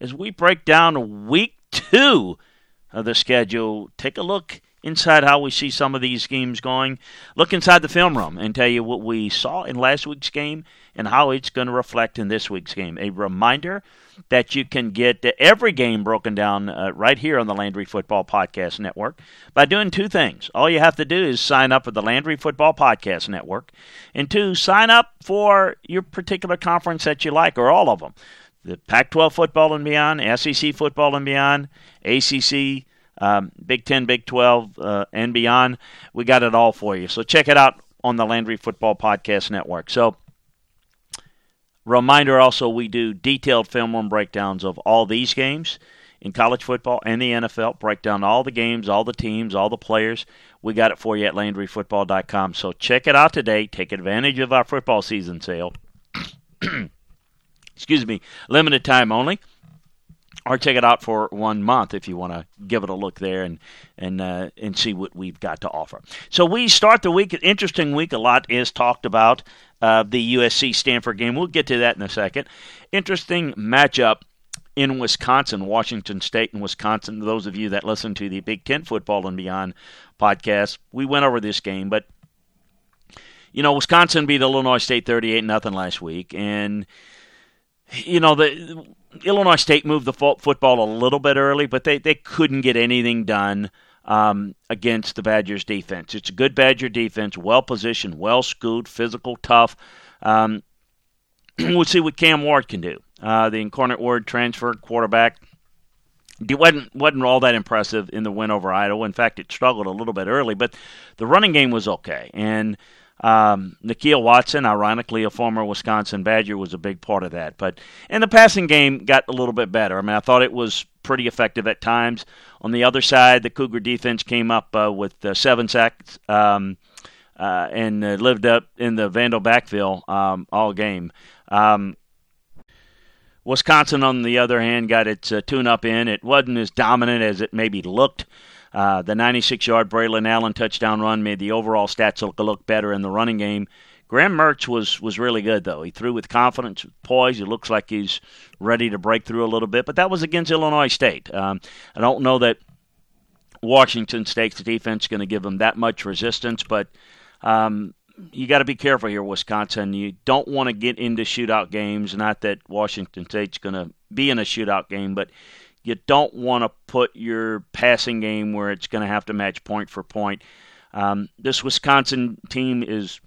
as we break down week two of the schedule. Take a look inside how we see some of these games going. Look inside the film room and tell you what we saw in last week's game and how it's going to reflect in this week's game. A reminder that you can get every game broken down uh, right here on the Landry Football Podcast Network by doing two things. All you have to do is sign up for the Landry Football Podcast Network, and two, sign up for your particular conference that you like, or all of them the Pac 12 football and beyond, SEC football and beyond, ACC, um, Big 10, Big 12, uh, and beyond. We got it all for you. So check it out on the Landry Football Podcast Network. So, reminder also, we do detailed film room breakdowns of all these games in college football and the NFL. Break down all the games, all the teams, all the players. We got it for you at LandryFootball.com. So check it out today. Take advantage of our football season sale. excuse me, limited time only. Or check it out for one month if you want to give it a look there and and uh, and see what we've got to offer. So we start the week, interesting week. A lot is talked about uh, the USC Stanford game. We'll get to that in a second. Interesting matchup in Wisconsin, Washington State and Wisconsin. Those of you that listen to the Big Ten Football and Beyond podcast, we went over this game, but you know Wisconsin beat Illinois State thirty-eight nothing last week, and you know the Illinois State moved the football a little bit early, but they they couldn't get anything done um, against the Badgers defense. It's a good Badger defense, well positioned, well schooled, physical, tough. Um, we'll see what Cam Ward can do. Uh, the incarnate word transfer quarterback. Wasn't wasn't all that impressive in the win over Idaho. In fact, it struggled a little bit early, but the running game was okay. And um, Nakia Watson, ironically a former Wisconsin Badger, was a big part of that. But and the passing game got a little bit better. I mean, I thought it was pretty effective at times. On the other side, the Cougar defense came up uh, with uh, seven sacks um, uh, and uh, lived up in the Vandal backfield um, all game. Um, Wisconsin, on the other hand, got its uh, tune-up in. It wasn't as dominant as it maybe looked. Uh, the 96 yard Braylon Allen touchdown run made the overall stats look, look better in the running game. Graham Mertz was, was really good, though. He threw with confidence, with poise. It looks like he's ready to break through a little bit, but that was against Illinois State. Um, I don't know that Washington State's defense is going to give them that much resistance, but um, you got to be careful here, Wisconsin. You don't want to get into shootout games. Not that Washington State's going to be in a shootout game, but you don't want to put your passing game where it's going to have to match point for point. Um, this Wisconsin team is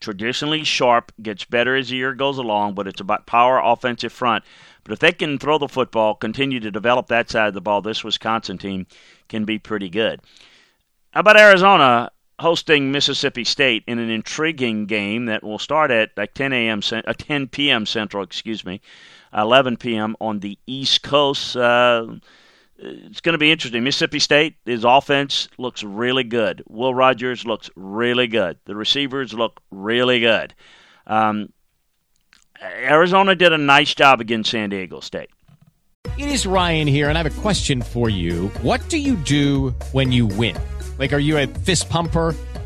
traditionally sharp, gets better as the year goes along, but it's about power, offensive front. But if they can throw the football, continue to develop that side of the ball, this Wisconsin team can be pretty good. How about Arizona hosting Mississippi State in an intriguing game that will start at like 10 a.m. Uh, 10 p.m. Central, excuse me. 11 p.m. on the East Coast. Uh, it's going to be interesting. Mississippi State, his offense looks really good. Will Rogers looks really good. The receivers look really good. Um, Arizona did a nice job against San Diego State. It is Ryan here, and I have a question for you. What do you do when you win? Like, are you a fist pumper?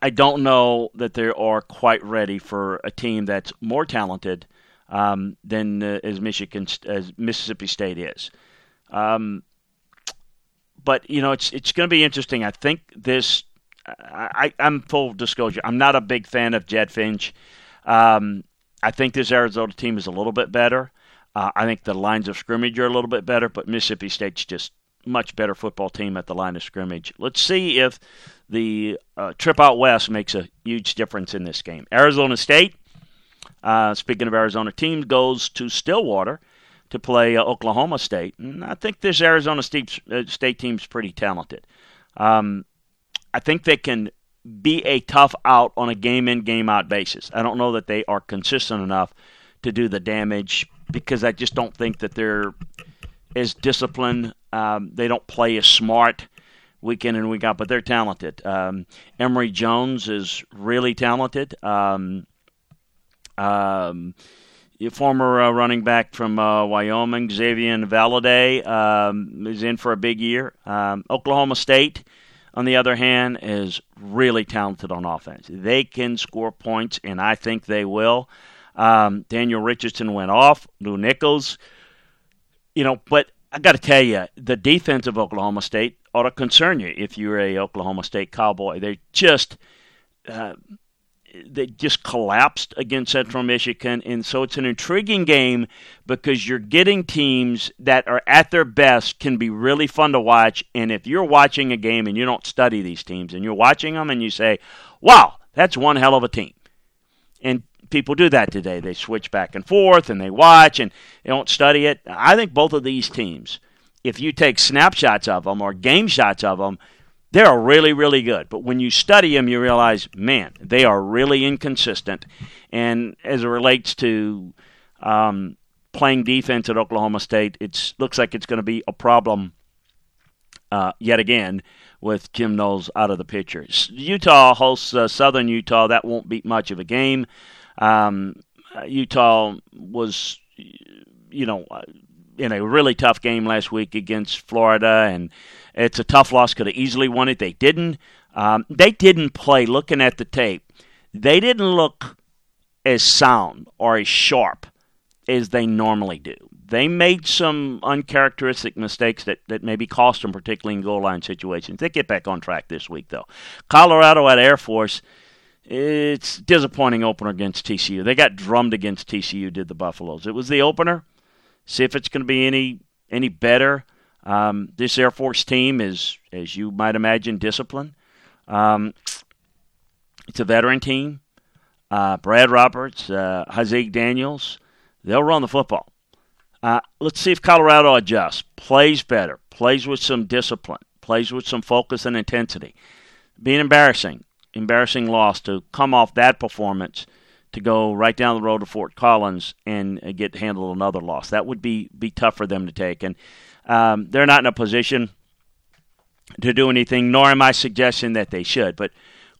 I- don't know that they are quite ready for a team that's more talented um, than uh, as Michigan as Mississippi State is. Um, but you know, it's it's going to be interesting. I think this. I, I'm full disclosure. I'm not a big fan of Jedd Fisch. Um, I think this Arizona team is a little bit better. Uh, I think the lines of scrimmage are a little bit better, but Mississippi State's just much better football team at the line of scrimmage. Let's see if the uh, trip out west makes a huge difference in this game. Arizona State, uh, speaking of Arizona teams, goes to Stillwater to play uh, Oklahoma State. And I think this Arizona State, uh, State team's pretty talented. Um, I think they can be a tough out on a game in, game out basis. I don't know that they are consistent enough to do the damage because I just don't think that they're as disciplined. Um, they don't play as smart week in and week out, but they're talented. Um, Emory Jones is really talented. Um, um, former uh, running back from uh, Wyoming, Xavier Valladay, um, is in for a big year. Um, Oklahoma State, on the other hand, is really talented on offense. They can score points, and I think they will. Um, Daniel Richardson went off. Lou Nichols, you know, but I got to tell you, the defense of Oklahoma State ought to concern you if you're a Oklahoma State Cowboy. They just uh, they just collapsed against Central Michigan, and so it's an intriguing game because you're getting teams that are at their best can be really fun to watch. And if you're watching a game and you don't study these teams, and you're watching them and you say, "Wow, that's one hell of a team," and people do that today. They switch back and forth and they watch and they don't study it. I think both of these teams, if you take snapshots of them or game shots of them, they're really, really good. But when you study them, you realize, man, they are really inconsistent. And as it relates to um, playing defense at Oklahoma State, it looks like it's going to be a problem uh, yet again with Jim Knowles out of the picture. Utah hosts uh, Southern Utah. That won't be much of a game. Um, Utah was, you know, in a really tough game last week against Florida, and it's a tough loss. Could have easily won it. They didn't. Um, they didn't play. Looking at the tape, they didn't look as sound or as sharp as they normally do. They made some uncharacteristic mistakes that, that maybe cost them, particularly in goal line situations. They get back on track this week, though. Colorado at Air Force it's disappointing opener against TCU. They got drummed against TCU. Did the Buffaloes? It was the opener. See if it's going to be any any better. Um, this Air Force team is, as you might imagine, disciplined. Um, it's a veteran team. Uh, Brad Roberts, uh, Haaziq Daniels, they'll run the football. Uh, let's see if Colorado adjusts, plays better, plays with some discipline, plays with some focus and intensity. Being embarrassing, embarrassing loss to come off that performance to go right down the road to Fort Collins and get handled another loss. That would be be tough for them to take, and um, they're not in a position to do anything. Nor am I suggesting that they should. But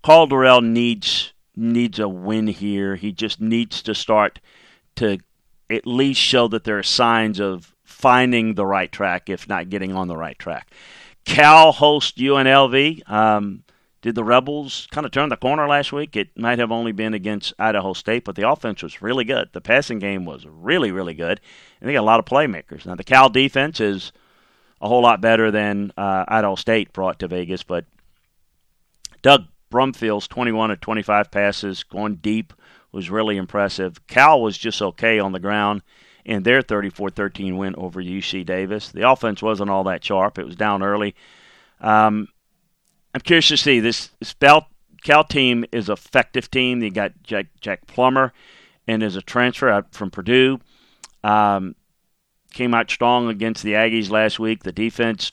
Karl Dorrell needs needs a win here. He just needs to start to at least show that there are signs of finding the right track, if not getting on the right track. Cal hosts UNLV. Um, did the Rebels kind of turn the corner last week? It might have only been against Idaho State, but the offense was really good. The passing game was really, really good. And they got a lot of playmakers. Now, the Cal defense is a whole lot better than uh, Idaho State brought to Vegas, but Doug Brumfield's 21 of 25 passes going deep was really impressive. Cal was just okay on the ground in their 34 13 win over UC Davis. The offense wasn't all that sharp, it was down early. Um, I'm curious to see this, this Cal, Cal team is effective team. They got Jack, Jack Plummer, and as a transfer out from Purdue, um, came out strong against the Aggies last week. The defense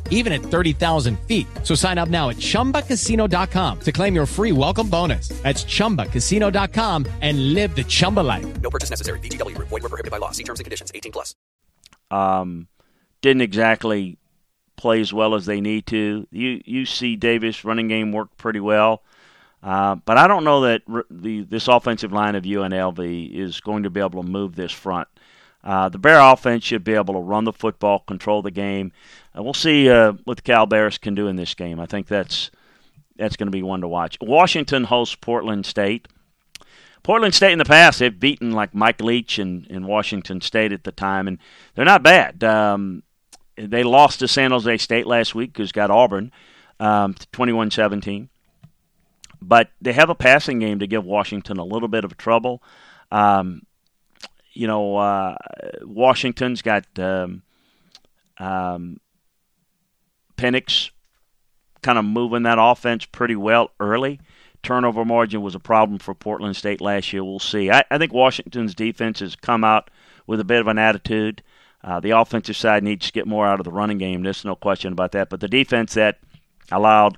even at 30,000 feet. So sign up now at chumbacasino.com to claim your free welcome bonus. That's chumbacasino.com and live the Chumba life. No purchase necessary. VGW Group. Void were prohibited by law. See terms and conditions. 18 plus. um, didn't exactly play as well as they need to. You UC Davis running game worked pretty well, uh, but I don't know that the this offensive line of UNLV is going to be able to move this front. Uh, the Bear offense should be able to run the football, control the game. We'll see uh, what the Cal Bears can do in this game. I think that's that's going to be one to watch. Washington hosts Portland State. Portland State in the past, they've beaten like Mike Leach and, and Washington State at the time, and they're not bad. Um, they lost to San Jose State last week because got Auburn um, 21 17. But they have a passing game to give Washington a little bit of trouble. Um, you know, uh, Washington's got um, um, Penix kind of moving that offense pretty well early turnover margin was a problem for Portland State last year. We'll see. I, I think Washington's defense has come out with a bit of an attitude. Uh, the offensive side needs to get more out of the running game. There's no question about that. But the defense that allowed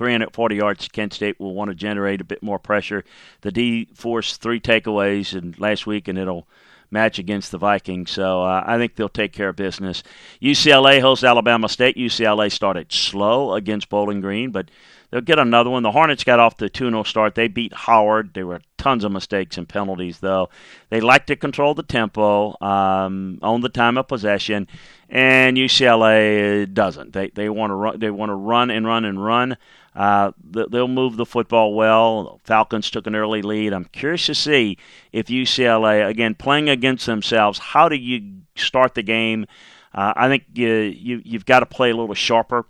340 yards Kent State will want to generate a bit more pressure. The D forced three takeaways in last week, and it'll match against the Vikings. So uh, I think they'll take care of business. UCLA hosts Alabama State. UCLA started slow against Bowling Green, but they'll get another one. The Hornets got off the 2 0 start. They beat Howard. There were tons of mistakes and penalties, though. They like to control the tempo, um, own the time of possession, and UCLA doesn't. They they want to run. They want to run and run and run. Uh, they'll move the football well. Falcons took an early lead. I'm curious to see if UCLA, again, playing against themselves, how do you start the game? Uh, I think you, you, you've got to play a little sharper,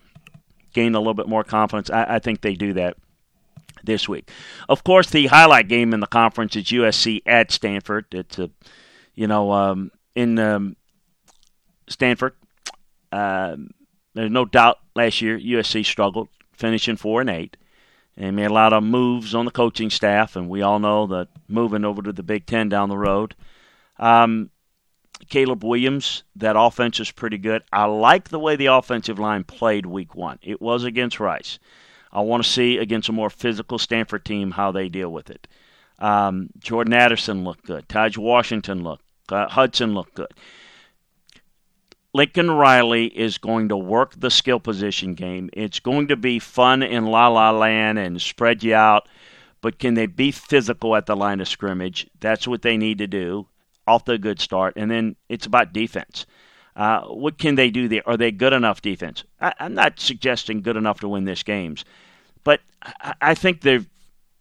gain a little bit more confidence. I, I think they do that this week. Of course, the highlight game in the conference is USC at Stanford. It's a, you know, um, in um, Stanford. Um, there's no doubt last year USC struggled, finishing four and eight, and made a lot of moves on the coaching staff. And we all know that moving over to the Big Ten down the road. Um, Caleb Williams, that offense is pretty good. I like the way the offensive line played week one. It was against Rice. I want to see against a more physical Stanford team how they deal with it. Um, Jordan Addison looked good. Tahj Washington looked. Uh, Hudson looked good. Lincoln Riley is going to work the skill position game. It's going to be fun in La La Land and spread you out, but can they be physical at the line of scrimmage? That's what they need to do off the good start. And then it's about defense. Uh, what can they do there? Are they good enough defense? I, I'm not suggesting good enough to win this games, but I, I think they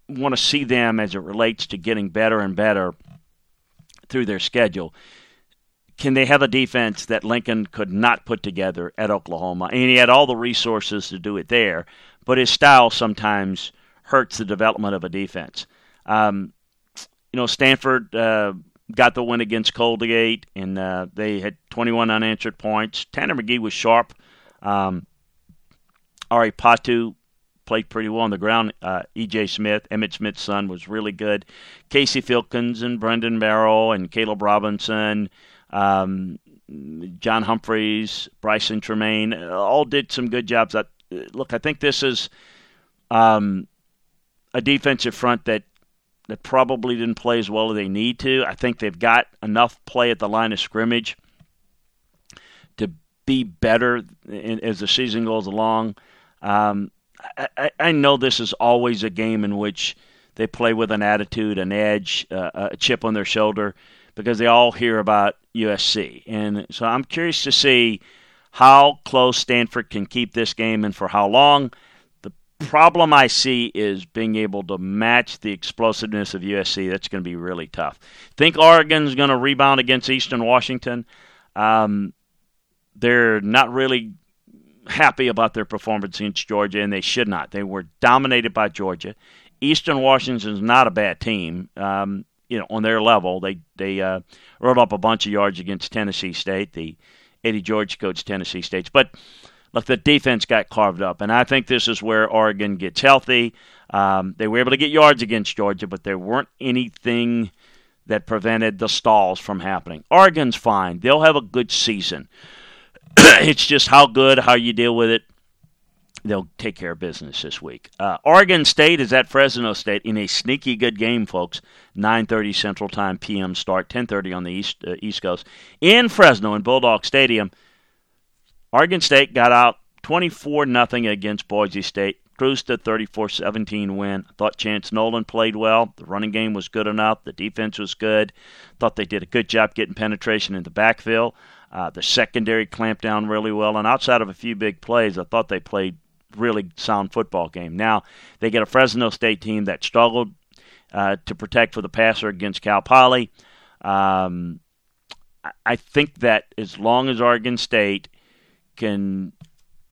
want to see them as it relates to getting better and better through their schedule. Can they have a defense that Lincoln could not put together at Oklahoma? And he had all the resources to do it there, but his style sometimes hurts the development of a defense. Um, you know, Stanford uh, got the win against Colgate, and uh, they had 21 unanswered points. Tanner McKee was sharp. Um, Ari Patu played pretty well on the ground. Uh, E.J. Smith, Emmitt Smith's son, was really good. Casey Filkins and Brendan Merrill and Caleb Robinson, um, John Humphreys, Brycen Tremayne, all did some good jobs. I, look, I think this is um, a defensive front that that probably didn't play as well as they need to. I think they've got enough play at the line of scrimmage to be better in, as the season goes along. Um, I, I, know this is always a game in which they play with an attitude, an edge, uh, a chip on their shoulder. Because they all hear about USC. And so I'm curious to see how close Stanford can keep this game and for how long. The problem I see is being able to match the explosiveness of USC. That's going to be really tough. Think Oregon's going to rebound against Eastern Washington. Um, they're not really happy about their performance against Georgia, and they should not. They were dominated by Georgia. Eastern Washington is not a bad team. Um, you know, on their level, they they uh, wrote up a bunch of yards against Tennessee State. The Eddie George coached Tennessee State, but look, the defense got carved up, and I think this is where Oregon gets healthy. Um, they were able to get yards against Georgia, but there weren't anything that prevented the stalls from happening. Oregon's fine; they'll have a good season. it's just how good, how you deal with it. They'll take care of business this week. Uh, Oregon State is at Fresno State in a sneaky good game, folks. 9:30 Central Time p.m. start, 10:30 on the East uh, East Coast in Fresno in Bulldog Stadium. Oregon State got out 24 nothing against Boise State. Cruised to 34-17 win. Thought Chance Nolan played well. The running game was good enough. The defense was good. Thought they did a good job getting penetration in the backfield. Uh, the secondary clamped down really well, and outside of a few big plays, I thought they played really sound football game. Now they get a Fresno State team that struggled uh, to protect for the passer against Cal Poly. Um, I think that as long as Oregon State can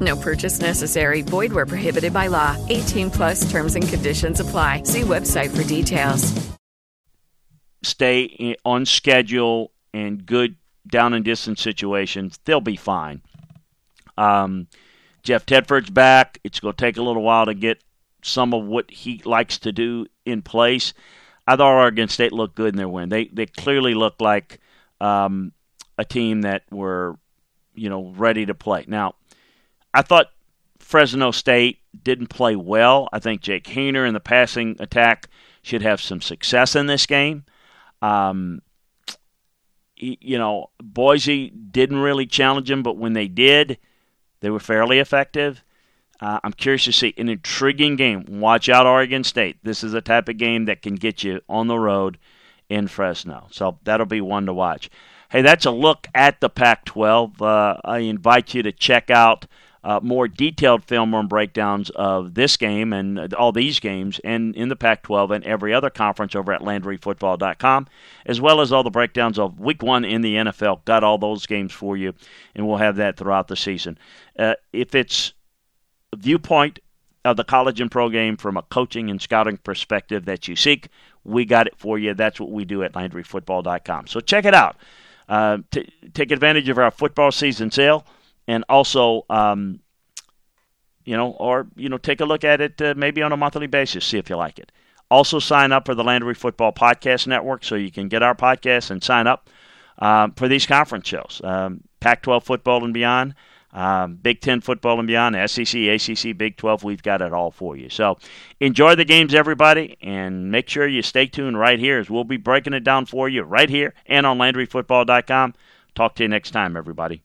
No purchase necessary. Void where prohibited by law. 18 plus terms and conditions apply. See website for details. stay on schedule and good down and distance situations, they'll be fine. Um, Jeff Tedford's back. It's going to take a little while to get some of what he likes to do in place. I thought Oregon State looked good in their win. They they clearly looked like um, a team that were you know ready to play. Now, I thought Fresno State didn't play well. I think Jake Haener in the passing attack should have some success in this game. Um, you know, Boise didn't really challenge them, but when they did, they were fairly effective. Uh, I'm curious to see an intriguing game. Watch out, Oregon State. This is the type of game that can get you on the road in Fresno. So that'll be one to watch. Hey, that's a look at the Pac 12. Uh, I invite you to check out uh, more detailed film room breakdowns of this game and all these games and in the Pac 12 and every other conference over at LandryFootball.com, as well as all the breakdowns of week one in the NFL. Got all those games for you, and we'll have that throughout the season. Uh, if it's viewpoint of the college and pro game from a coaching and scouting perspective that you seek, we got it for you. That's what we do at LandryFootball.com. So check it out. Uh, t- take advantage of our football season sale, and also, um, you know, or you know, take a look at it uh, maybe on a monthly basis, see if you like it. Also, sign up for the Landry Football Podcast Network so you can get our podcast and sign up um, for these conference shows, um, Pac-12 football and beyond. Um, Big Ten football and beyond, SEC, ACC, Big 12, we've got it all for you. So enjoy the games, everybody, and make sure you stay tuned right here as we'll be breaking it down for you right here and on LandryFootball.com. Talk to you next time, everybody.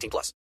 18 plus.